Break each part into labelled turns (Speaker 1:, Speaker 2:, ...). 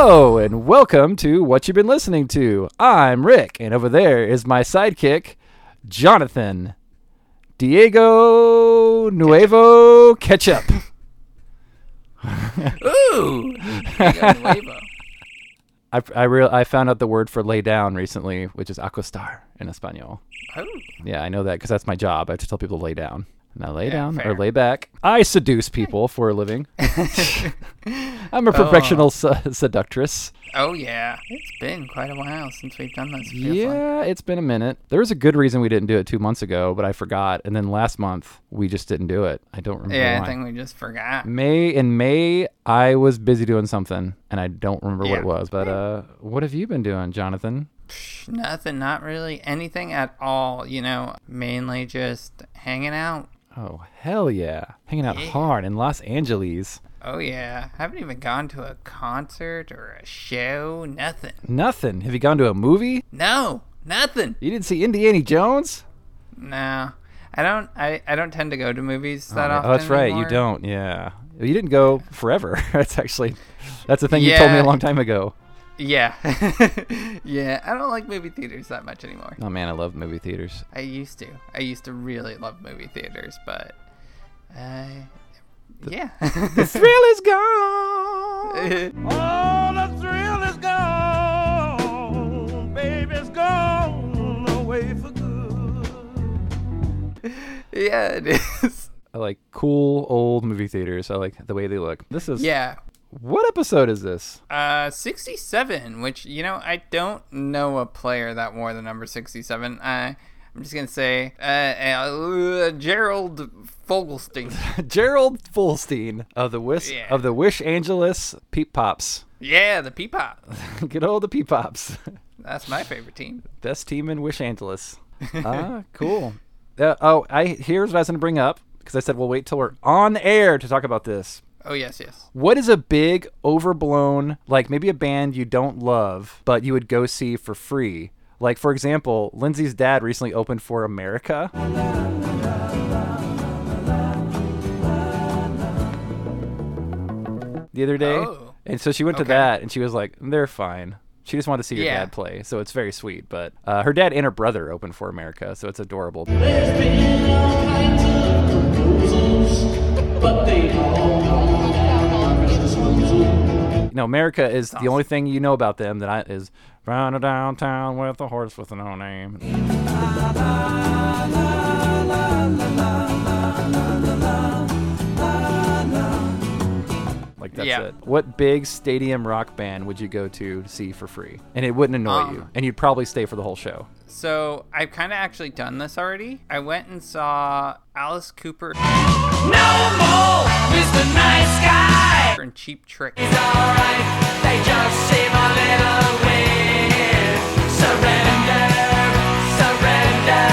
Speaker 1: Hello and welcome to What You've Been Listening to. I'm Rick, and over there is my sidekick, Jonathan. Diego Nuevo Ketchup.
Speaker 2: Ooh. Diego Nuevo.
Speaker 1: I I, real, I found out the word for lay down recently, which is acostar in Espanol.
Speaker 2: Oh.
Speaker 1: Yeah, I know that because that's my job. I have to tell people to lay down. Now lay
Speaker 2: Yeah,
Speaker 1: down
Speaker 2: fair.
Speaker 1: or lay back. I seduce people for a living. I'm a
Speaker 2: Oh.
Speaker 1: professional se- seductress.
Speaker 2: Oh yeah. It's been quite a while since we've done this. it feels like.
Speaker 1: Yeah, it's been a minute. There was a good reason we didn't do it two months ago, but I forgot. And then last month we just didn't do it. I don't remember
Speaker 2: Yeah,
Speaker 1: why.
Speaker 2: I think we just forgot.
Speaker 1: May in May I was busy doing something, and I don't remember what it was. But uh, what have you been doing, Jonathan?
Speaker 2: Psh, Nothing, not really anything at all. You know, mainly just hanging out.
Speaker 1: Oh hell yeah, hanging out
Speaker 2: Yeah.
Speaker 1: hard in Los Angeles.
Speaker 2: Oh yeah. I Haven't even gone to a concert or a show. Nothing.
Speaker 1: Nothing. Have you gone to a movie?
Speaker 2: No. Nothing.
Speaker 1: You didn't see Indiana Jones?
Speaker 2: No. I don't. I, I don't tend to go to movies oh, that
Speaker 1: oh,
Speaker 2: often.
Speaker 1: Oh, that's right. You don't. Yeah, you didn't go forever. that's actually that's the thing you told me a long time ago.
Speaker 2: Yeah. yeah. I don't like movie theaters that much anymore.
Speaker 1: Oh man, I love movie theaters.
Speaker 2: I used to. I used to really love movie theaters, but uh, yeah.
Speaker 1: The thrill is gone.
Speaker 3: All the thrill is gone, baby's gone away for good.
Speaker 2: yeah, it is.
Speaker 1: I like cool old movie theaters. I like the way they look. This is
Speaker 2: Yeah.
Speaker 1: What episode is this?
Speaker 2: Uh, 67, which, you know, I don't know a player that wore the number 67. Uh, I'm just going to say uh, uh, Gerald Fogelstein.
Speaker 1: Gerald Fulstein of the Wish
Speaker 2: Yeah.
Speaker 1: of the Wish Angeles Peep Pops.
Speaker 2: yeah, the Peepop.
Speaker 1: Good old the Peep Pops.
Speaker 2: That's my favorite team.
Speaker 1: Best team in Wish Angeles. ah, cool. Uh, oh, I here's what I was gonna bring up because I said we'll wait till we're on air to talk about this.
Speaker 2: Oh, yes, yes.
Speaker 1: What is a big, overblown, like maybe a band you don't love, but you would go see for free? Like, for example, Lindsay's dad recently opened for America. The other day.
Speaker 2: Oh.
Speaker 1: And so she went to that and she was like, they're fine. She just wanted to see her
Speaker 2: Yeah.
Speaker 1: dad play. So it's very sweet. But uh, her dad and her brother opened for America. So it's adorable. Know, America is the only thing you know about them that I, is round downtown with a horse with no name. Like that's
Speaker 2: Yeah.
Speaker 1: it. What big stadium rock band would you go to to see for free? And it wouldn't annoy
Speaker 2: Um,
Speaker 1: you, and you'd probably stay for the whole show.
Speaker 2: So I've kind of actually done this already. I went and saw Alice Cooper
Speaker 4: No more Mr. Nice Guy.
Speaker 2: and Cheap Trick.
Speaker 4: It's alright, they just seem a little weird. Surrender, surrender,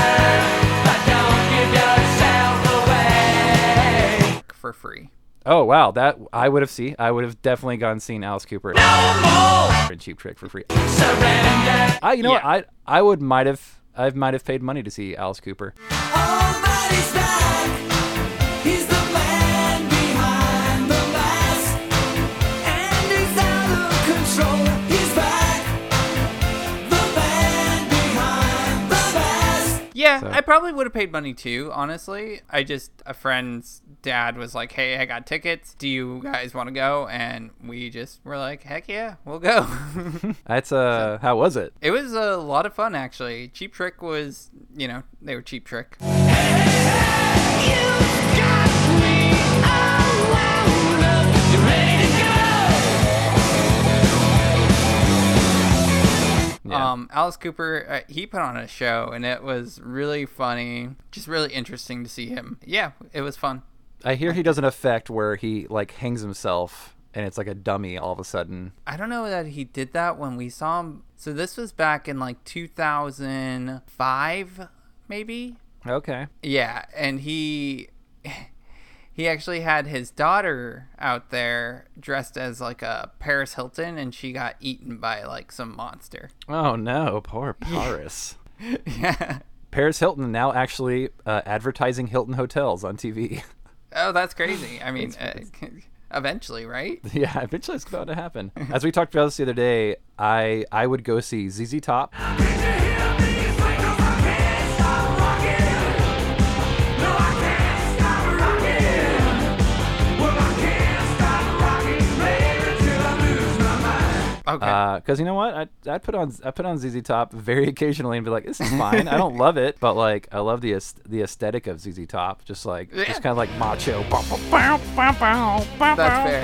Speaker 4: but don't give yourself away.
Speaker 2: for free.
Speaker 1: Oh wow, that I would have seen. I would have definitely gone and seen Alice Cooper
Speaker 4: No more
Speaker 1: and Cheap Trick for free.
Speaker 4: surrender.
Speaker 1: I, you know
Speaker 2: Yeah.
Speaker 1: what? I I would might have I might have paid money to see Alice Cooper.
Speaker 2: Yeah,
Speaker 1: So-
Speaker 2: I probably would have paid money too, honestly. I just, a friend's dad was like, hey, I got tickets. Do you guys want to go? And we just were like, heck yeah, we'll go.
Speaker 1: That's uh, how was it?
Speaker 2: it was a lot of fun, actually. Cheap Trick was, you know, they were Cheap Trick.
Speaker 1: Yeah.
Speaker 2: Um, Alice Cooper, uh, he put on a show and it was really funny, just really interesting to see him. Yeah, it was fun.
Speaker 1: I hear he does an effect where he like hangs himself and it's like a dummy all of a sudden.
Speaker 2: I don't know that he did that when we saw him. So this was back in like 2005, maybe.
Speaker 1: Okay.
Speaker 2: Yeah, and he he actually had his daughter out there dressed as like a Paris Hilton, and she got eaten by like some monster.
Speaker 1: Oh no, poor Paris.
Speaker 2: yeah.
Speaker 1: Paris Hilton now actually uh, advertising Hilton hotels on TV.
Speaker 2: Oh, that's crazy. I mean, uh, eventually, right?
Speaker 1: Yeah, eventually it's about to happen. As we talked about this the other day, I I would go see ZZ Top.
Speaker 2: Okay.
Speaker 1: Because you know what, I I put on I put on ZZ Top very occasionally and be like, this is fine. I don't love it, but like I love the the aesthetic of ZZ Top, just like
Speaker 2: Yeah.
Speaker 1: just kind of like macho.
Speaker 2: That's fair.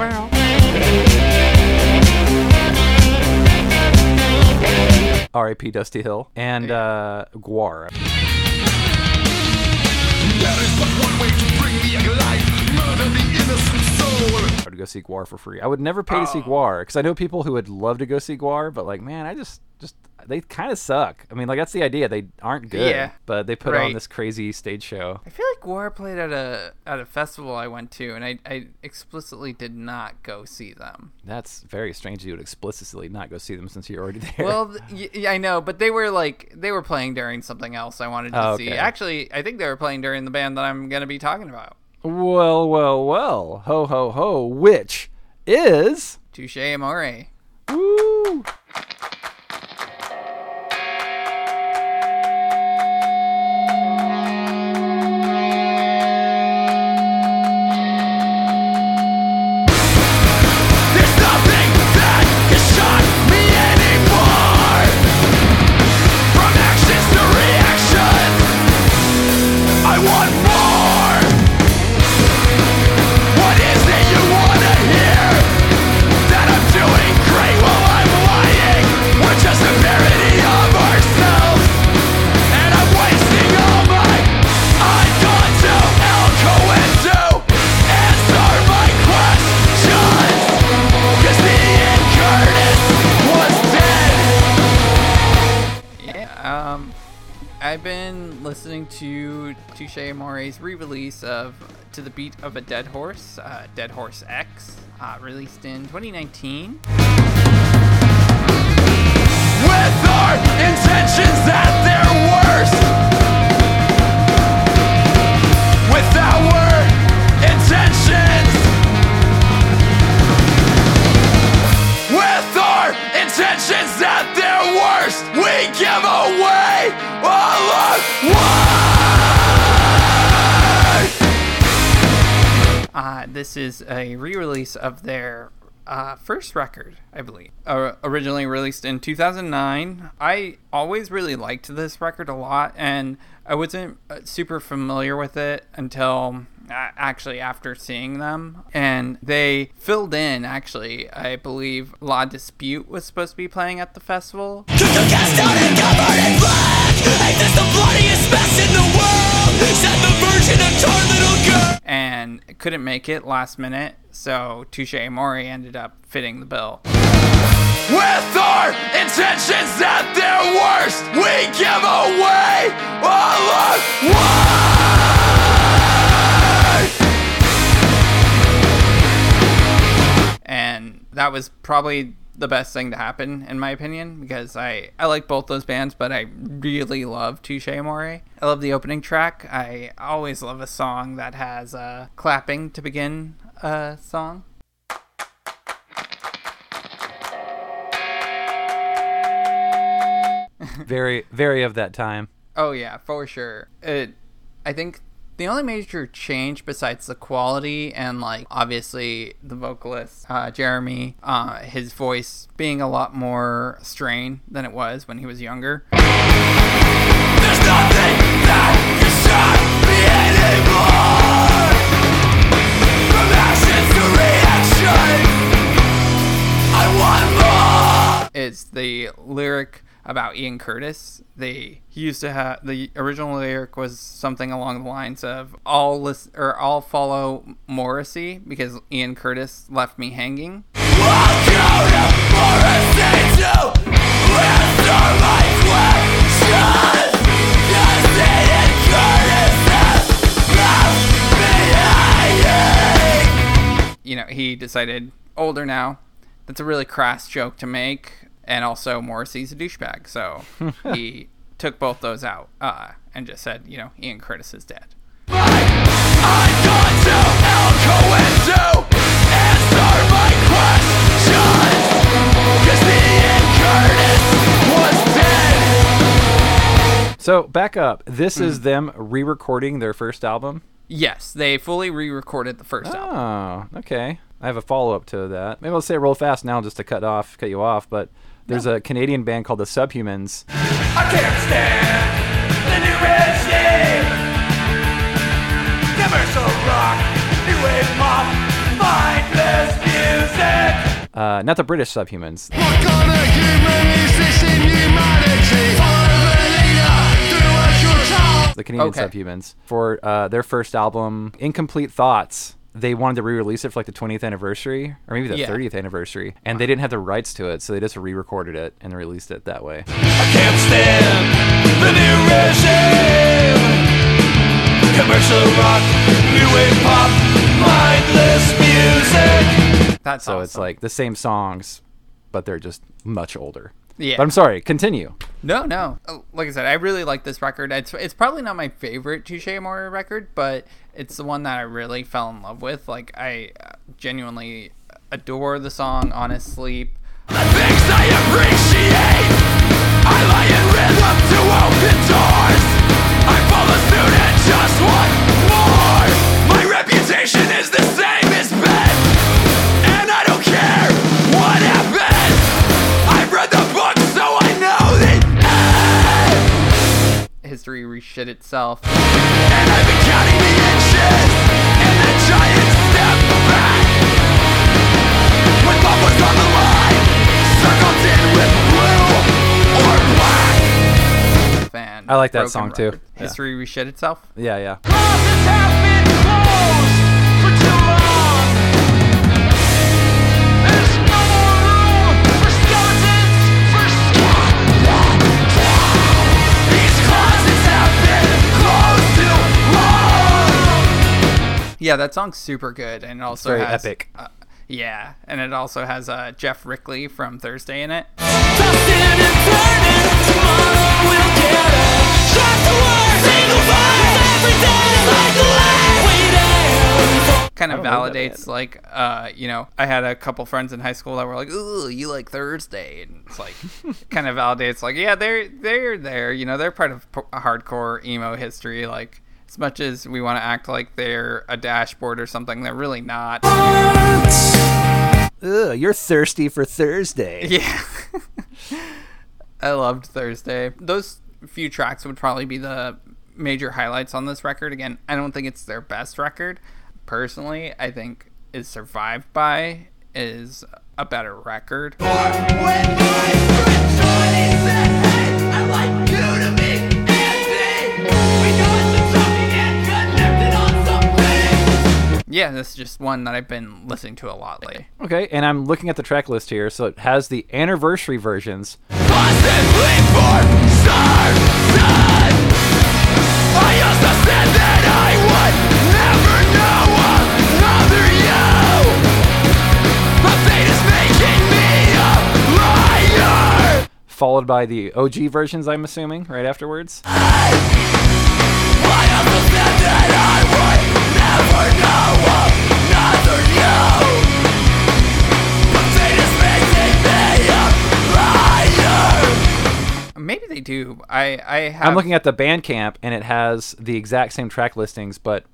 Speaker 1: R.I.P. Dusty Hill and uh, GWAR. I would go see GWAR for free. I would never pay to
Speaker 2: Oh.
Speaker 1: see GWAR because I know people who would love to go see GWAR, but like, man, I just just they kind of suck. I mean, like that's the idea. They aren't good,
Speaker 2: Yeah.
Speaker 1: but they put on this crazy stage show.
Speaker 2: I feel like GWAR played at a at a festival I went to, and I, I explicitly did not go see them.
Speaker 1: That's very strange. You would explicitly not go see them since you're already there.
Speaker 2: Well, th- y- y- I know, but they were like they were playing during something else I wanted to
Speaker 1: Oh,
Speaker 2: see. Actually, I think they were playing during the band that I'm gonna be talking about.
Speaker 1: Well, well, well, ho, ho, ho. Which is
Speaker 2: Touche Amore.
Speaker 1: woo.
Speaker 2: Listening to Touche Amore's re-release of "To the Beat of a Dead Horse," uh, Dead Horse X, uh, released in 2019.
Speaker 4: With our intentions at their worst.
Speaker 2: This is a re-release of their uh, first record, I believe. Uh, originally released in 2009. I always really liked this record a lot, and I wasn't uh, super familiar with it until uh, actually after seeing them. And they filled in, actually, I believe La Dispute was supposed to be playing at the festival.
Speaker 4: And covered in black Ain't this the bloodiest mess in the world? Said the virgin and tar little girl
Speaker 2: and couldn't make it last minute, so Touche Amore ended up fitting the bill.
Speaker 4: With our intentions at their worst We give away all our worth
Speaker 2: and that was probably the best thing to happen in my opinion because I I like both those bands but I really love Touche Amore. I love the opening track. I always love a song that has uh, clapping to begin a song.
Speaker 1: Very, very of that time.
Speaker 2: Oh yeah, for sure. It I think the only major change besides the quality and like obviously the vocalist uh, Jeremy, uh, his voice being a lot more strained than it was when he was younger.
Speaker 4: There's nothing that can shock me anymore. From actions to reaction. I want more.
Speaker 2: It's the lyric about Ian Curtis. They he used to have the original lyric was something along the lines of "I'll list or I'll follow Morrissey because Ian Curtis left me hanging."
Speaker 4: I'll go to Morrissey to answer my questions Cause Ian Curtis has left me hanging
Speaker 2: you know, he decided older now. That's a really crass joke to make, and also Morrissey's a douchebag. So he took both those out uh, and just said, you know, Ian Curtis is dead.
Speaker 1: So back up. This
Speaker 2: mm.
Speaker 1: is them re-recording their first album.
Speaker 2: Yes, they fully re-recorded the first oh, album.
Speaker 1: Oh, okay. I have a follow up to that. Maybe I'll say it real fast now just to cut off, cut you off. But there's a Canadian band called the Subhumans.
Speaker 4: I can't stand the new regime. Commercial rock, new wave pop, mindless music.
Speaker 1: Uh, not the British Subhumans. The Canadian
Speaker 2: Okay.
Speaker 1: Subhumans for uh, their first album, Incomplete Thoughts. They wanted to re-release it for like the 20th anniversary, or maybe the
Speaker 2: Yeah.
Speaker 1: 30th anniversary, and they didn't have the rights to it, so they just re-recorded it and released it that way.
Speaker 4: I can't stand the new regime. Commercial rock, new wave pop, mindless music.
Speaker 2: That's
Speaker 1: So it's like the same songs, but they're just much older.
Speaker 2: Yeah.
Speaker 1: But I'm sorry. Continue.
Speaker 2: No, no. Uh, Like I said, I really like this record. It's it's probably not my favorite Touche Amore record, but it's the one that I really fell in love with. Like I uh, genuinely adore the song "Honest Sleep."
Speaker 4: The things I appreciate. I lie in rhythm to open doors. I follow suit and just want more. My reputation is the same as Ben, and I don't care what happens. Blue or black.
Speaker 2: Fan.
Speaker 1: I like that
Speaker 2: broken
Speaker 1: song, too.
Speaker 2: record.
Speaker 1: Yeah.
Speaker 2: History reshit itself.
Speaker 1: Yeah, yeah.
Speaker 2: Yeah, that song's super good, and it also
Speaker 1: very
Speaker 2: has
Speaker 1: epic.
Speaker 2: Uh, yeah, and it also has uh, Geoff Rickly from Thursday in it.
Speaker 5: Tossing and turning, tomorrow we'll get it. Just the word, single verse, every day is like the last. Waiting for
Speaker 2: Kind of
Speaker 1: I don't know that
Speaker 2: validates, like, uh, you know, I had a couple friends in high school that were like, "Ooh, you like Thursday," and it's like, kind of validates, like, yeah, they're they're there, you know, they're part of po- hardcore emo history, like. As much as we want to act like they're a dashboard or something, they're really not.
Speaker 1: Ugh, you're thirsty for Thursday.
Speaker 2: Yeah. I loved Thursday. Those few tracks would probably be the major highlights on this record. Again, I don't think it's their best record. Personally, I think Is Survived By is a better record. Yeah, this is just one that I've been listening to a lot lately.
Speaker 1: Okay, and I'm looking at the track list here, so it has the anniversary versions.
Speaker 4: Possibly for certain. I also said that I would never know another you. But fate is making me a liar.
Speaker 1: Followed by the OG versions, I'm assuming, right afterwards.
Speaker 4: I also that I would never know
Speaker 2: Maybe they do. I I have.
Speaker 1: I'm looking at the Bandcamp, and it has the exact same track listings, but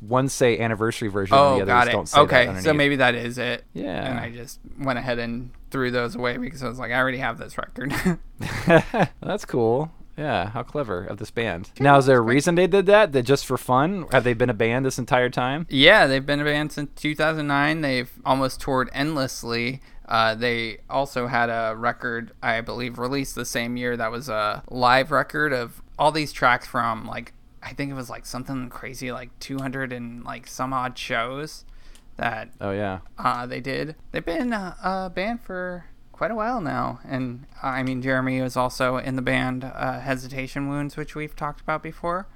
Speaker 1: one say anniversary version, and
Speaker 2: Oh,
Speaker 1: the others
Speaker 2: got it.
Speaker 1: don't say
Speaker 2: Okay, so maybe that is it.
Speaker 1: Yeah.
Speaker 2: And I just went ahead and threw those away because I was like, I already have this record.
Speaker 1: That's cool. Yeah, how clever of this band. Now, is there a reason they did that? That just for fun? Have they been a band this entire time?
Speaker 2: Yeah, they've been a band since 2009. They've almost toured endlessly. Uh, they also had a record, I believe, released the same year that was a live record of all these tracks from like I think it was like something crazy like 200 and like some odd shows that
Speaker 1: Oh yeah.
Speaker 2: uh, they did. They've been uh, a band for quite a while now, and uh, I mean Jeremy was also in the band uh, Hesitation Wounds, which we've talked about before.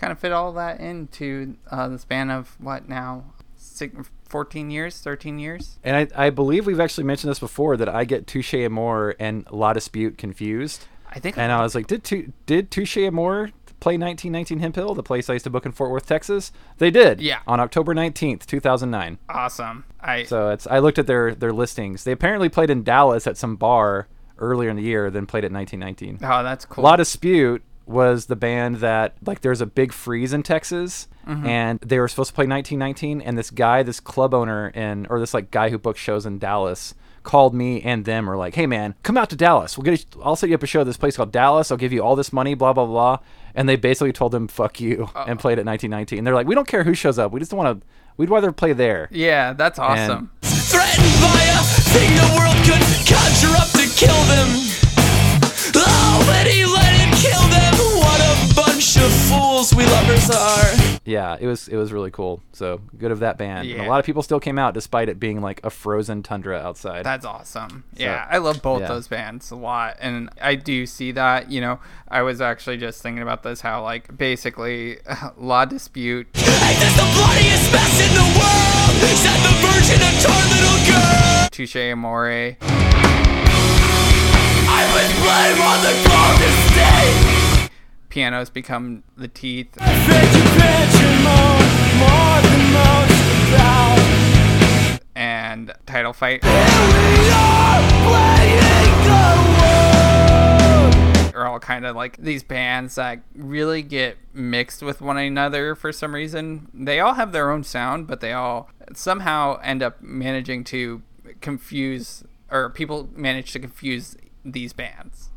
Speaker 2: Kind of fit all that into uh, the span of what now, six, 14 years, 13 years.
Speaker 1: And I, I believe we've actually mentioned this before that I get Touche Amore and La Dispute confused.
Speaker 2: I think
Speaker 1: And I was like, did did Touche Amore play 1919 Hemphill, the place I used to book in Fort Worth, Texas? They did.
Speaker 2: Yeah.
Speaker 1: On October 19th, 2009.
Speaker 2: Awesome. I
Speaker 1: So it's I looked at their their listings. They apparently played in Dallas at some bar earlier in the year, then played at 1919.
Speaker 2: oh, that's cool.
Speaker 1: La Dispute was the band that like there's a big freeze in Texas
Speaker 2: Mm-hmm.
Speaker 1: and they were supposed to play 1919 and this guy this club owner in or this like guy who books shows in Dallas called me and them are like hey man come out to Dallas we'll get you, I'll set you up a show at this place called Dallas I'll give you all this money blah blah blah and they basically told them, fuck you and played at 1919 and they're like we don't care who shows up we just want to we'd rather play there
Speaker 2: yeah, that's awesome.
Speaker 4: Threatened by a thing the world could conjure up to kill them. Oh, but he let it kill them. What a bunch of fools we lovers are.
Speaker 1: Yeah it was it was really cool so good of that band and a lot of people still came out despite it being like a frozen tundra outside
Speaker 2: That's awesome. Yeah, I love both
Speaker 1: yeah.
Speaker 2: those bands a lot, and I do see that. You know, I was actually just thinking about this how like basically La Dispute.
Speaker 4: Ain't this the bloodiest mess in the world? Said the virgin a torn little girl.
Speaker 2: Touche Amore,
Speaker 4: I would blame on the golden state.
Speaker 2: Pianos become the teeth, and title fight are all kind of like these bands that really get mixed with one another for some reason. They all have their own sound, but they all somehow end up managing to confuse, or people manage to confuse these bands.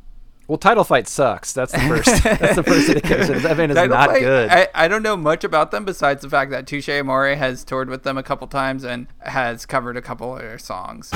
Speaker 1: Well, Title Fight sucks. That's the first. that's the first indication. That band is
Speaker 2: Title
Speaker 1: not
Speaker 2: Fight,
Speaker 1: good.
Speaker 2: I, I don't know much about them besides the fact that Touche Amore has toured with them a couple times and has covered a couple of their songs.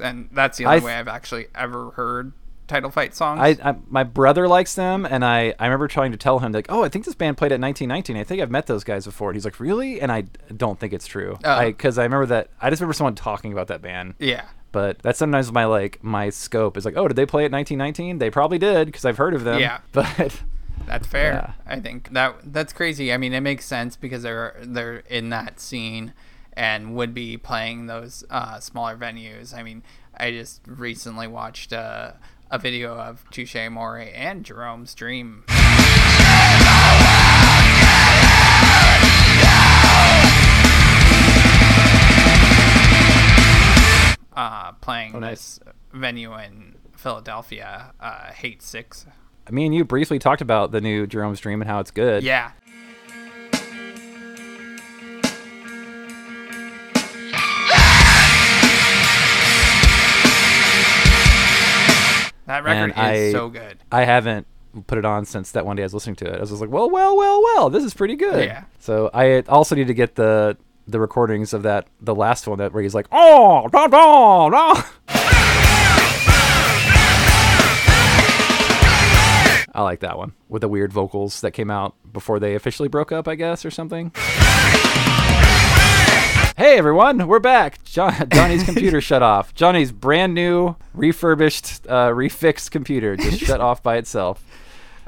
Speaker 2: And that's the only
Speaker 1: I
Speaker 2: way I've actually ever heard Title Fight songs.
Speaker 1: I, I my brother likes them, and I I remember trying to tell him like, oh, I think this band played at 1919. I think I've met those guys before. And he's like, really? And I don't think it's true.
Speaker 2: Oh.
Speaker 1: I because I remember that. I just remember someone talking about that band.
Speaker 2: yeah.
Speaker 1: But that's sometimes my like my scope is like, oh, did they play at 1919? They probably did because I've heard of them.
Speaker 2: Yeah.
Speaker 1: But
Speaker 2: That's fair.
Speaker 1: Yeah.
Speaker 2: I think that that's crazy. I mean, it makes sense because they're they're in that scene and would be playing those uh, smaller venues. I mean, I just recently watched uh, a video of Touche Amore and Jerome's Dream. Uh, playing
Speaker 1: Oh, nice.
Speaker 2: this venue in Philadelphia, uh, Hate Six.
Speaker 1: me and you briefly talked about the new Jerome's Dream and how it's good.
Speaker 2: Yeah, That record
Speaker 1: And
Speaker 2: is
Speaker 1: I-
Speaker 2: so good.
Speaker 1: I haven't put it on since that one day I was listening to it. I was just like, well, well, well, well, this is pretty good.
Speaker 2: Yeah.
Speaker 1: So I also need to get the the recordings of that the last one that where he's like, oh, da, da, da. I like that one with the weird vocals that came out before they officially broke up, I guess, or something. Hey everyone, we're back. John, Johnny's computer shut off. Johnny's brand new, refurbished, uh, refixed computer just shut off by itself.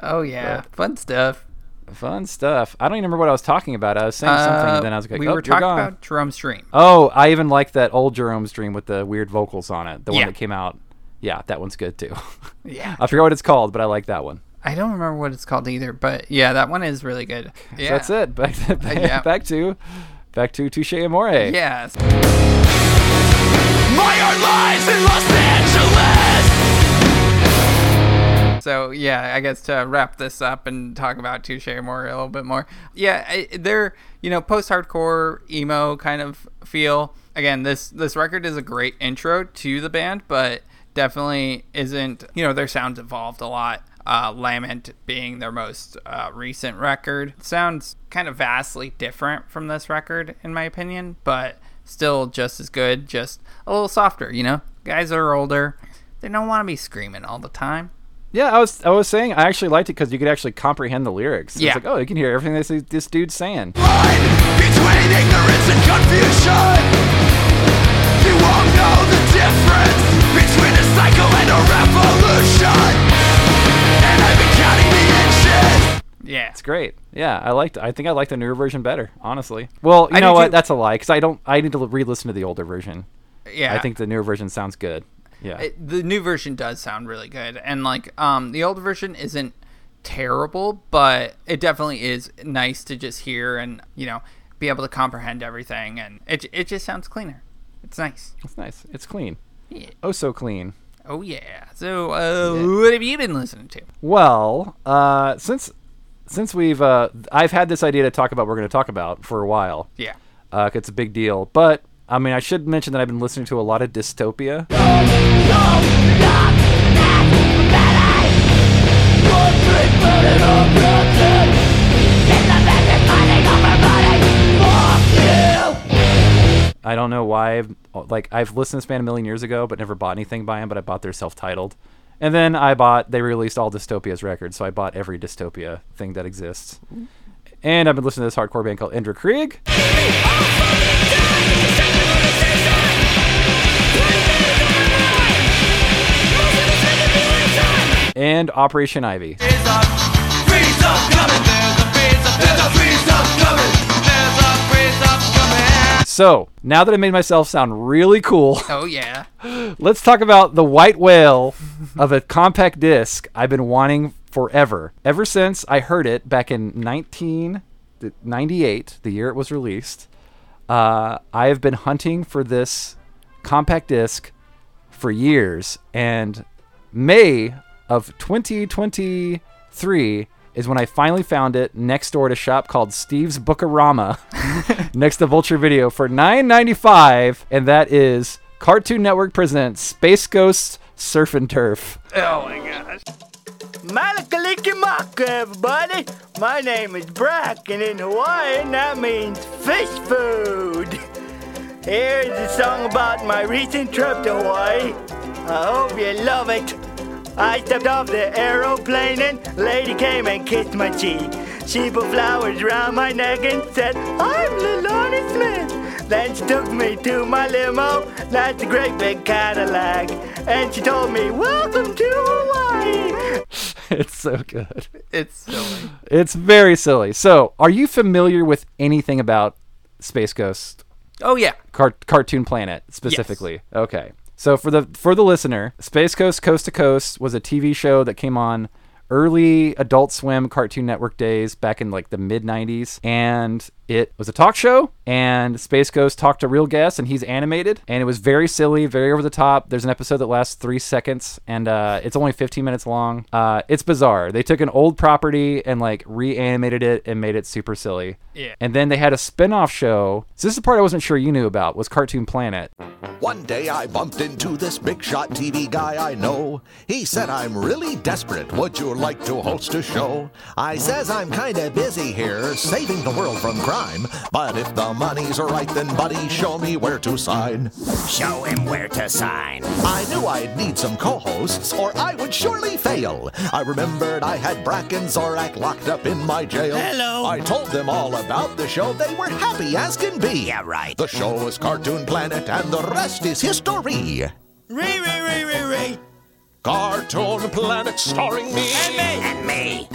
Speaker 2: Oh yeah, fun stuff.
Speaker 1: Fun stuff. I don't even remember what I was talking about. I was saying something,
Speaker 2: Uh,
Speaker 1: and then I was like,
Speaker 2: we
Speaker 1: "Oh,
Speaker 2: were
Speaker 1: you're
Speaker 2: talking
Speaker 1: gone."
Speaker 2: about Jerome's Dream.
Speaker 1: Oh, I even like that old Jerome's Dream with the weird vocals on it. The one that came out. Yeah, that one's good too.
Speaker 2: Yeah,
Speaker 1: I forget what it's called, but I like that one.
Speaker 2: I don't remember what it's called either, but yeah, that one is really good.
Speaker 1: So
Speaker 2: Yeah,
Speaker 1: that's it. Back to, back,
Speaker 2: yeah.
Speaker 1: back to back to Touche Amore.
Speaker 2: Yes.
Speaker 4: My heart lies in Los Angeles.
Speaker 2: So yeah, I guess to wrap this up and talk about Touche Amore a little bit more. Yeah, they're you know post-hardcore emo kind of feel. Again, this this record is a great intro to the band, but definitely isn't. You know, their sounds evolved a lot. Uh, Lament being their most uh, recent record sounds kind of vastly different from this record, in my opinion, but still just as good, just a little softer. You know, guys are older, they don't want to be screaming all the time.
Speaker 1: Yeah, I was I was saying I actually liked it because you could actually comprehend the lyrics.
Speaker 2: Yeah.
Speaker 1: It's like, oh, you can hear everything this this dude's saying.
Speaker 4: Line between ignorance and confusion. You won't know the difference between a cycle and a revolution. And I've been counting the inches.
Speaker 2: Yeah.
Speaker 1: It's great. Yeah, I liked. I think I like the newer version better, honestly. Well, you
Speaker 2: I
Speaker 1: know what?
Speaker 2: too.
Speaker 1: That's a lie because I don't. I need to re-listen to the older version.
Speaker 2: Yeah.
Speaker 1: I think the newer version sounds good. Yeah.
Speaker 2: It- the new version does sound really good, and like um, the old version isn't terrible, but it definitely is nice to just hear and you know be able to comprehend everything, and it it just sounds cleaner. It's nice.
Speaker 1: It's nice. It's clean.
Speaker 2: Yeah.
Speaker 1: Oh, so clean.
Speaker 2: Oh yeah. So uh, what have you been listening to?
Speaker 1: Well, uh, since since we've uh, I've had this idea to talk about we're going to talk about for a while.
Speaker 2: Yeah.
Speaker 1: Uh, it's a big deal, but I mean, I should mention that I've been listening to a lot of dystopia. I don't know why. I've, like I've listened to this band a million years ago, but never bought anything by them. But I bought their self-titled, and then I bought. They released all Dystopia's records, so I bought every Dystopia thing that exists. And I've been listening to this hardcore band called Indra Krieg. And Operation Ivy. So now that I made myself sound really cool,
Speaker 2: Oh yeah.
Speaker 1: let's talk about the white whale of a compact disc I've been wanting forever. Ever since I heard it back in 1998, the year it was released, uh, I have been hunting for this compact disc for years. And May of 2023 is when I finally found it next door to a shop called Steve's Bookorama next to Vulture Video for $9.95. And that is Cartoon Network presents Space Ghost Surf and Turf.
Speaker 2: Oh my gosh.
Speaker 6: Malakalikimaka, everybody. My name is Brak, and in Hawaiian that means fish food. Here's a song about my recent trip to Hawaii. I hope you love it. I stepped off the aeroplane and lady came and kissed my cheek. She put flowers around my neck and said, I'm Lilani Smith. Then she took me to my limo, that's a great big Cadillac. And she told me, Welcome to Hawaii.
Speaker 1: it's so good.
Speaker 2: It's silly.
Speaker 1: It's very silly. So, are you familiar with anything about Space Ghost
Speaker 2: Oh yeah.
Speaker 1: Car- Cartoon Planet specifically? Okay. So for the for the listener, Space Ghost Coast to Coast was a TV show that came on early Adult Swim Cartoon Network days back in like the mid 90s and it was a talk show and Space Ghost talked to real guests and he's animated and it was very silly, very over the top. There's an episode that lasts 3 seconds and uh, it's only 15 minutes long. Uh, it's bizarre. They took an old property and like reanimated it and made it super silly.
Speaker 2: Yeah.
Speaker 1: And then they had a spin-off show. So this is the part I wasn't sure you knew about was Cartoon Planet.
Speaker 7: One day I bumped into this big shot TV guy I know. He said, I'm really desperate. Would you like to host a show? I says, I'm kinda busy here, saving the world from crime. But if the money's right, then buddy, show me where to sign.
Speaker 8: Show him where to sign.
Speaker 7: I knew I'd need some co-hosts, or I would surely fail. I remembered I had Brak and Zorak locked up in my jail.
Speaker 8: Hello.
Speaker 7: I told them all about the show. They were happy as can be.
Speaker 8: Yeah, right.
Speaker 7: The show is Cartoon Planet, and the rest is history.
Speaker 8: Re, re, re, re, re.
Speaker 7: Cartoon Planet starring me.
Speaker 8: And me.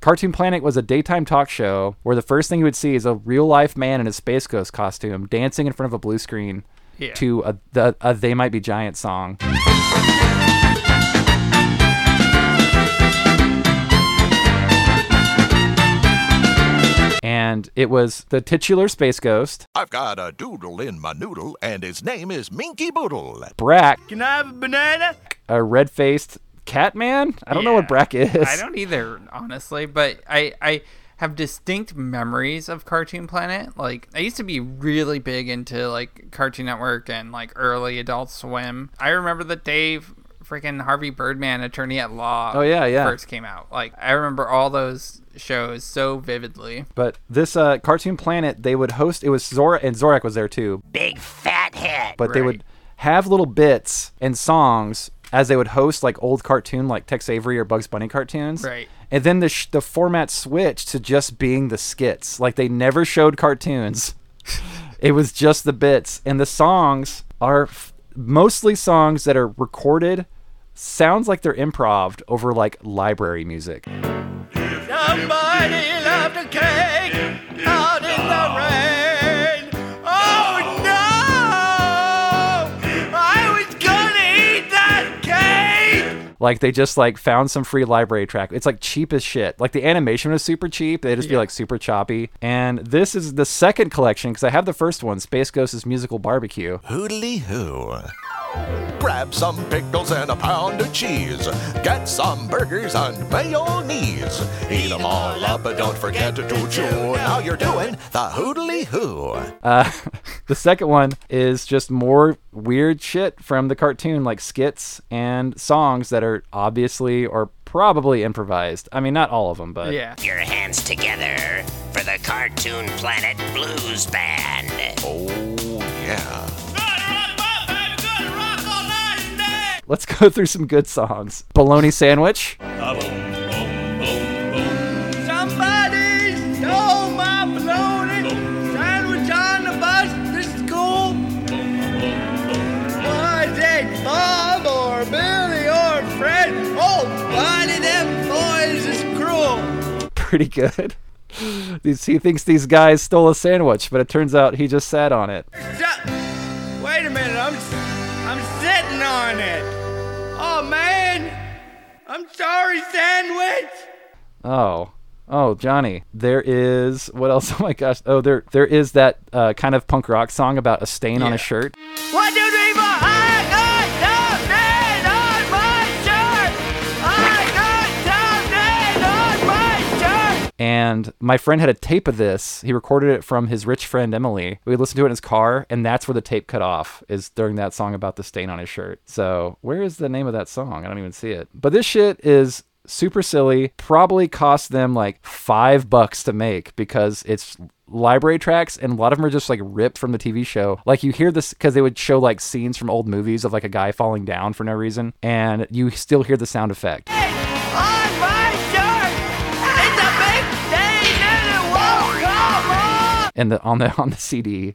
Speaker 1: Cartoon Planet was a daytime talk show where the first thing you would see is a real life man in a Space Ghost costume dancing in front of a blue screen
Speaker 2: Yeah.
Speaker 1: to a, the, a They Might Be Giant song. And it was the titular Space Ghost,
Speaker 7: I've got a doodle in my noodle, and his name is Minky Boodle.
Speaker 1: Brak,
Speaker 6: Can I have a banana?
Speaker 1: a red faced cat man. I don't know what Brak is.
Speaker 2: I don't either, honestly, but I I have distinct memories of Cartoon Planet. Like I used to be really big into like Cartoon Network and like early Adult Swim. I remember the Dave freaking Harvey Birdman Attorney at Law
Speaker 1: Oh, yeah, yeah.
Speaker 2: first came out. Like I remember all those shows so vividly.
Speaker 1: But this uh, Cartoon Planet, they would host. It was Zora and Zorak was there too.
Speaker 8: Big fat head.
Speaker 1: But they would have little bits and songs as they would host like old cartoon, like Tex Avery or Bugs Bunny cartoons.
Speaker 2: Right.
Speaker 1: And then the sh- the format switched to just being the skits. Like they never showed cartoons. it was just the bits, and the songs are f- mostly songs that are recorded. Sounds like they're improv over like library music. Like they just like found some free library track. It's like cheap as shit. Like the animation was super cheap. They just be like super choppy. And this is the second collection because I have the first one, Space Ghost's Musical Barbecue.
Speaker 7: Hoodly hoo. Grab some pickles and a pound of cheese. Get some burgers and mayonnaise. Eat them all up, but don't forget to chew. Now you're doing the hoodly hoo.
Speaker 1: Uh, the second one is just more weird shit from the cartoon, like skits and songs that are obviously or probably improvised. I mean, not all of them, but
Speaker 2: Yeah.
Speaker 8: Your hands together for the Cartoon Planet Blues Band.
Speaker 7: Oh, yeah.
Speaker 1: let's go through some good songs. Bologna Sandwich. Pretty good. He thinks these guys stole a sandwich, but it turns out he just sat on it.
Speaker 6: Wait a minute, I'm I'm sitting on it. Oh man, I'm sorry, sandwich.
Speaker 1: Oh. Oh, Johnny. There is what else? Oh my gosh. Oh, there there is that uh, kind of punk rock song about a stain on a shirt.
Speaker 6: One, two, three,
Speaker 1: And my friend had a tape of this. He recorded it from his rich friend Emily. We listened to it in his car, and that's where the tape cut off. Is during that song about the stain on his shirt. So where is the name of that song? I don't even see it. But this shit is super silly. Probably cost them like five bucks to make because it's library tracks and a lot of them are just like ripped from the TV show. Like you hear this because they would show like scenes from old movies of like a guy falling down for no reason, and you still hear the sound effect.
Speaker 6: On and
Speaker 1: the on the on the CD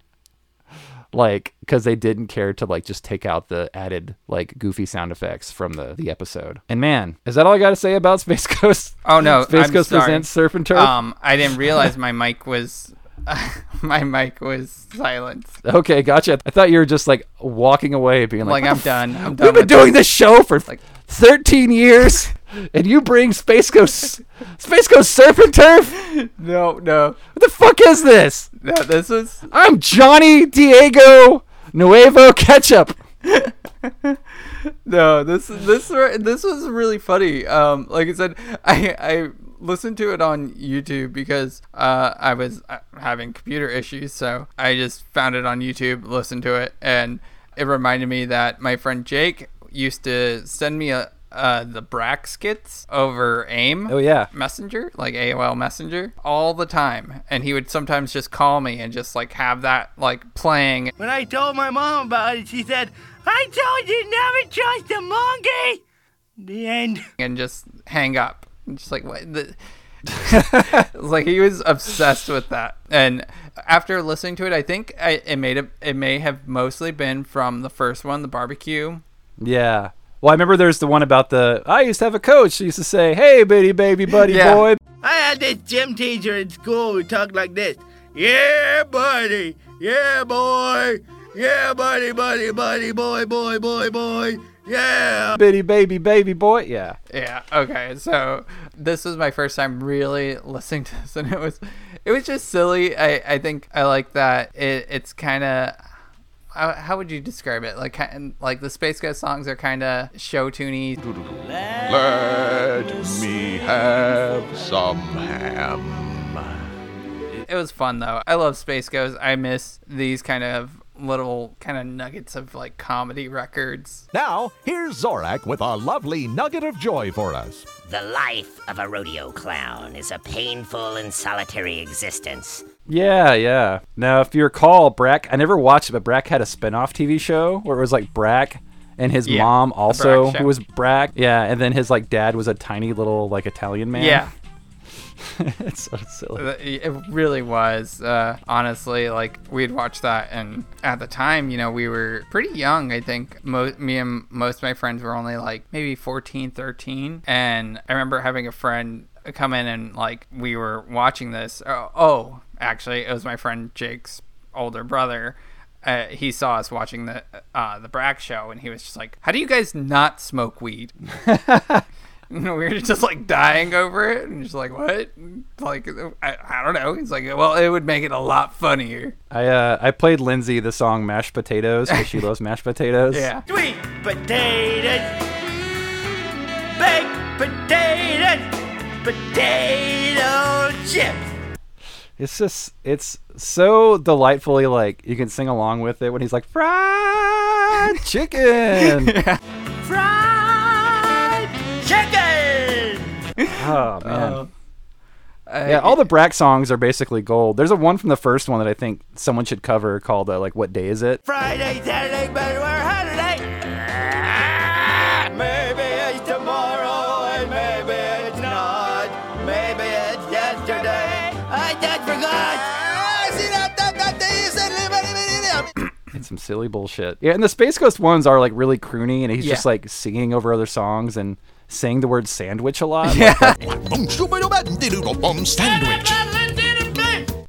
Speaker 1: like because they didn't care to like just take out the added like goofy sound effects from the the episode. And man, is that all I got to say about Space Ghost?
Speaker 2: Oh no,
Speaker 1: Space
Speaker 2: I'm
Speaker 1: Ghost
Speaker 2: sorry.
Speaker 1: presents Surf and Turf.
Speaker 2: Um, I didn't realize my mic was my mic was silenced.
Speaker 1: okay, gotcha. I thought you were just like walking away, being like,
Speaker 2: Like I'm done. I'm done.
Speaker 1: We've
Speaker 2: been
Speaker 1: doing
Speaker 2: this.
Speaker 1: this show for
Speaker 2: Like-
Speaker 1: 13 years, and you bring Space Ghost, Space Ghost Surf and Turf.
Speaker 2: No, no,
Speaker 1: What the fuck is this?
Speaker 2: no. This was
Speaker 1: I'm Johnny Diego Nuevo Ketchup.
Speaker 2: no. This this this was really funny. Um, like I said, I I listened to it on YouTube because uh I was uh, having computer issues, so I just found it on YouTube, listened to it, and it reminded me that my friend Jake used to send me a. Uh, the Brak skits over AIM.
Speaker 1: Oh yeah.
Speaker 2: Messenger, like AOL Messenger, all the time. And he would sometimes just call me and just like have that like playing.
Speaker 6: When I told my mom about it, she said, I told you never trust a monkey. The end.
Speaker 2: and just hang up. And just like what the It's like he was obsessed with that. And after listening to it, I think I, it made it it may have mostly been from the first one, the barbecue.
Speaker 1: Yeah. Well, I remember there's the one about the. I used to have a coach who used to say, "Hey, bitty baby buddy
Speaker 2: Yeah.
Speaker 1: boy."
Speaker 6: I had this gym teacher in school who talked like this. Yeah, buddy. Yeah, boy. Yeah, buddy, buddy, buddy, boy, boy, boy, boy. Yeah.
Speaker 1: Bitty baby baby boy. Yeah.
Speaker 2: Yeah. Okay. So this was my first time really listening to this, and it was, it was just silly. I I think I like that. It it's kind of. How, how would you describe it? Like, kind like the Space Ghost songs are kind of show tuney.
Speaker 7: Let me have some ham.
Speaker 2: It was fun though. I love Space Ghost. I miss these kind of little kind of nuggets of like comedy records.
Speaker 7: Now, here's Zorak with a lovely nugget of joy for us.
Speaker 8: The life of a rodeo clown is a painful and solitary existence.
Speaker 1: Yeah, yeah. Now, if you recall, Brak, I never watched it, but Brak had a spin-off TV show where it was like Brak and his
Speaker 2: Yeah,
Speaker 1: mom also,
Speaker 2: Brak
Speaker 1: who was Brak. Yeah, and then his like dad was a tiny little like Italian man.
Speaker 2: Yeah,
Speaker 1: it's so silly.
Speaker 2: it really was. Uh, honestly, like we'd watch that, and at the time, you know, we were pretty young. I think mo- me and most of my friends were only like maybe 14, 13. and I remember having a friend come in and like we were watching this. Oh, oh actually, it was my friend Jake's older brother. uh, he saw us watching the uh, the Brak show, and he was just like, "How do you guys not smoke weed?" And we were just like dying over it, and just like, "What?" Like, I, I don't know. He's like, "Well, it would make it a lot funnier."
Speaker 1: I uh, I played Lindsay the song "Mashed Potatoes" because she loves mashed potatoes.
Speaker 2: Yeah.
Speaker 6: Sweet potatoes, baked potatoes, potato chips.
Speaker 1: It's just it's so delightfully like you can sing along with it when he's like fried chicken.
Speaker 6: Fried chicken.
Speaker 1: Oh man.
Speaker 2: Uh,
Speaker 1: yeah, all the Brak songs are basically gold. There's a one from the first one that I think someone should cover called uh, like "What Day Is It?"
Speaker 6: Friday, Saturday, but we're holiday. Ah, Maybe it's tomorrow and maybe it's not. Maybe it's yesterday. I just forgot.
Speaker 1: and some silly bullshit. Yeah, and the Space Ghost ones are like really croony, and he's just like singing over other songs and saying the word sandwich a lot. Yeah.
Speaker 7: Sandwich.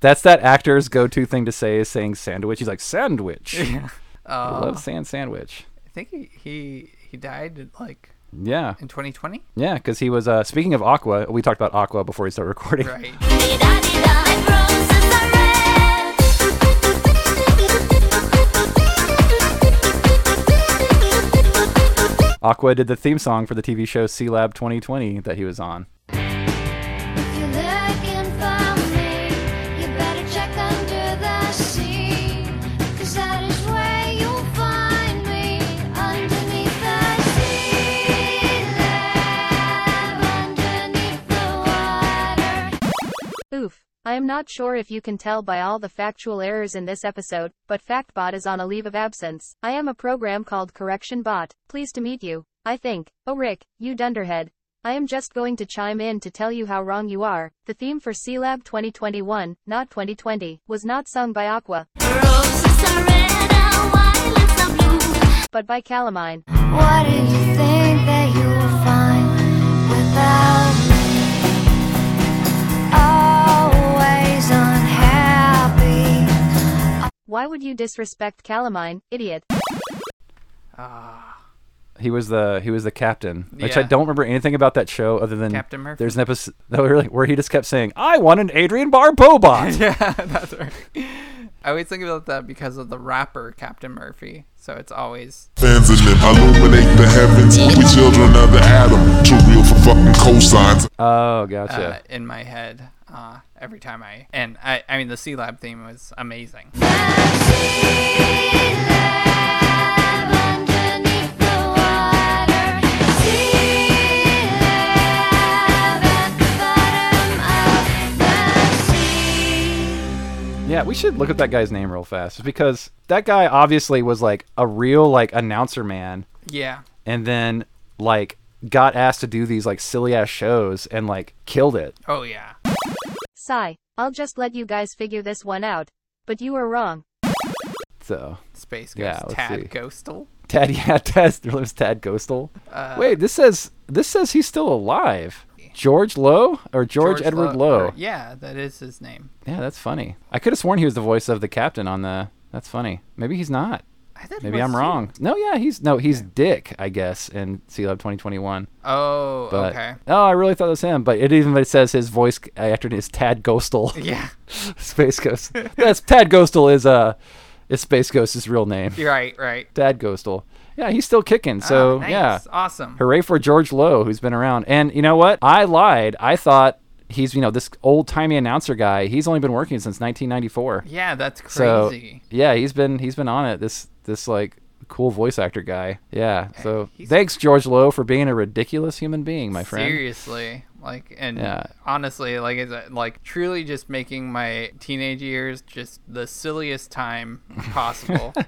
Speaker 1: That's that actor's go-to thing to say is saying sandwich. He's like sandwich. I
Speaker 2: uh,
Speaker 1: love sand sandwich.
Speaker 2: I think he, he he died like
Speaker 1: Yeah,
Speaker 2: in 2020.
Speaker 1: yeah, because he was. Uh, speaking of Aqua, we talked about Aqua before we started recording.
Speaker 2: Right.
Speaker 1: Aqua did the theme song for the TV show Sealab 2020 that he was on.
Speaker 9: I am not sure if you can tell by all the factual errors in this episode, but FactBot is on a leave of absence. I am a program called Correction Bot. Pleased to meet you. I think. Oh Rick, you dunderhead. I am just going to chime in to tell you how wrong you are. The theme for Sealab 2021, not 2020, was not sung by Aqua, but by Calamine. Why would you disrespect Calamine, idiot? Ah.
Speaker 1: He was the he was the captain, which I
Speaker 2: Yeah.
Speaker 1: don't remember anything about that show other than
Speaker 2: Captain Murphy.
Speaker 1: There's an episode where, like, where he just kept saying, "I want an Adrienne Barbeau bot."
Speaker 2: yeah, that's right. I always think about that because of the rapper Captain Murphy. So it's always
Speaker 10: Fans and them illuminate the heavens. We children of the atom, too real for fucking cosigns.
Speaker 1: Oh,
Speaker 2: uh,
Speaker 1: gotcha.
Speaker 2: in my head uh, every time I and I I mean the Sealab theme was amazing.
Speaker 11: Underneath the water, sea lab at the bottom of the sea.
Speaker 1: Yeah, we should look at that guy's name real fast, because that guy obviously was like a real like announcer man,
Speaker 2: Yeah.
Speaker 1: and then like got asked to do these like silly ass shows and like killed it.
Speaker 2: Oh yeah.
Speaker 9: Sigh. I'll just let you guys figure this one out. But you were wrong.
Speaker 1: So
Speaker 2: Space Ghost.
Speaker 1: Yeah, let's
Speaker 2: Tad
Speaker 1: see.
Speaker 2: Ghostal.
Speaker 1: Tad, yeah, Tad, there was Tad Ghostal.
Speaker 2: Uh,
Speaker 1: Wait, this says this says he's still alive. George Lowe or George, Edward Lowe?
Speaker 2: or- yeah, that is his name.
Speaker 1: Yeah, that's funny. I could have sworn he was the voice of the captain on the. That's funny. Maybe he's not.
Speaker 2: I thought it
Speaker 1: Maybe I'm wrong. No, yeah, he's no, he's Dick, I guess, in Sealab 2021.
Speaker 2: Oh,
Speaker 1: But
Speaker 2: okay.
Speaker 1: oh, I really thought it was him. But it even says his voice actor is Tad Ghostal.
Speaker 2: Yeah.
Speaker 1: Space Ghost. That's Tad Ghostal is uh, is Space Ghost's real name.
Speaker 2: Right, right.
Speaker 1: Tad Ghostal. Yeah, he's still kicking. So
Speaker 2: Ah, nice.
Speaker 1: yeah,
Speaker 2: Awesome.
Speaker 1: hooray for George Lowe, who's been around. And you know what? I lied. I thought he's you know this old timey announcer guy. He's only been working since 1994.
Speaker 2: Yeah, that's
Speaker 1: So
Speaker 2: crazy.
Speaker 1: yeah, he's been he's been on it. This this like cool voice actor guy. Yeah. So
Speaker 2: he's-
Speaker 1: thanks George Lowe for being a ridiculous human being, my friend.
Speaker 2: Seriously, like, and
Speaker 1: Yeah.
Speaker 2: honestly, like, is it like truly just making my teenage years just the silliest time possible?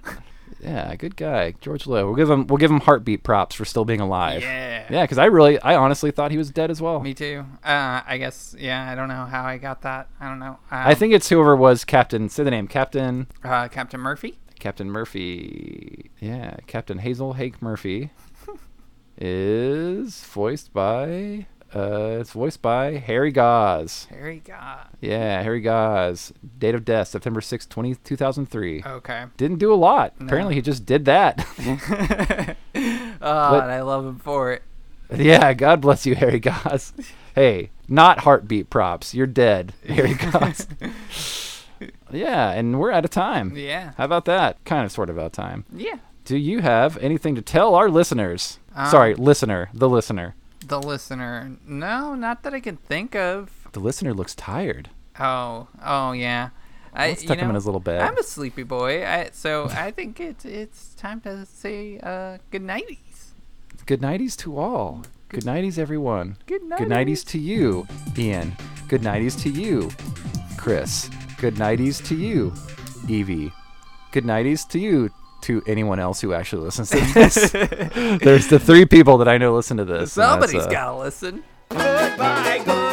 Speaker 1: Yeah, good guy, George Lowe. We'll give him we'll give him heartbeat props for still being alive.
Speaker 2: Yeah.
Speaker 1: Yeah, because I really I honestly thought he was dead as well.
Speaker 2: Me too. Uh, I guess. Yeah, I don't know how I got that. I don't know. Um,
Speaker 1: I think it's whoever was Captain. Say the name, Captain
Speaker 2: uh, Captain Murphy.
Speaker 1: Captain Murphy. Yeah, Captain Hazel Hank Murphy is voiced by Uh, it's voiced by Harry Goz.
Speaker 2: Harry God.
Speaker 1: Yeah, Harry Goz. Date of death, September sixth, 20, 2003.
Speaker 2: Okay.
Speaker 1: Didn't do a lot. Apparently, he just did that.
Speaker 2: Oh,
Speaker 1: But-
Speaker 2: and I love him for it.
Speaker 1: yeah, God bless you, Harry Goz. hey, not heartbeat props. You're dead, Harry Goz. yeah, and we're out of time.
Speaker 2: Yeah.
Speaker 1: How about that? Kind of, sort of out of time.
Speaker 2: Yeah.
Speaker 1: Do you have anything to tell our listeners?
Speaker 2: Um,
Speaker 1: Sorry, listener, the listener.
Speaker 2: The listener. No, not that I can think of.
Speaker 1: The listener looks tired.
Speaker 2: Oh, oh yeah. I,
Speaker 1: Let's
Speaker 2: you
Speaker 1: tuck him in his little bed.
Speaker 2: I'm a sleepy boy, I, so I think it's it's time to say uh, good nighties.
Speaker 1: Good nighties to all. Good nighties, everyone.
Speaker 2: Good
Speaker 1: Good nighties to you, Ian. Good nighties to you, Chris. Good nighties to you, Evie. Good nighties to you, to anyone else who actually listens to this. There's the three people that I know listen to this. and that's,
Speaker 2: Somebody's
Speaker 1: uh,
Speaker 2: gotta listen.
Speaker 6: Goodbye, good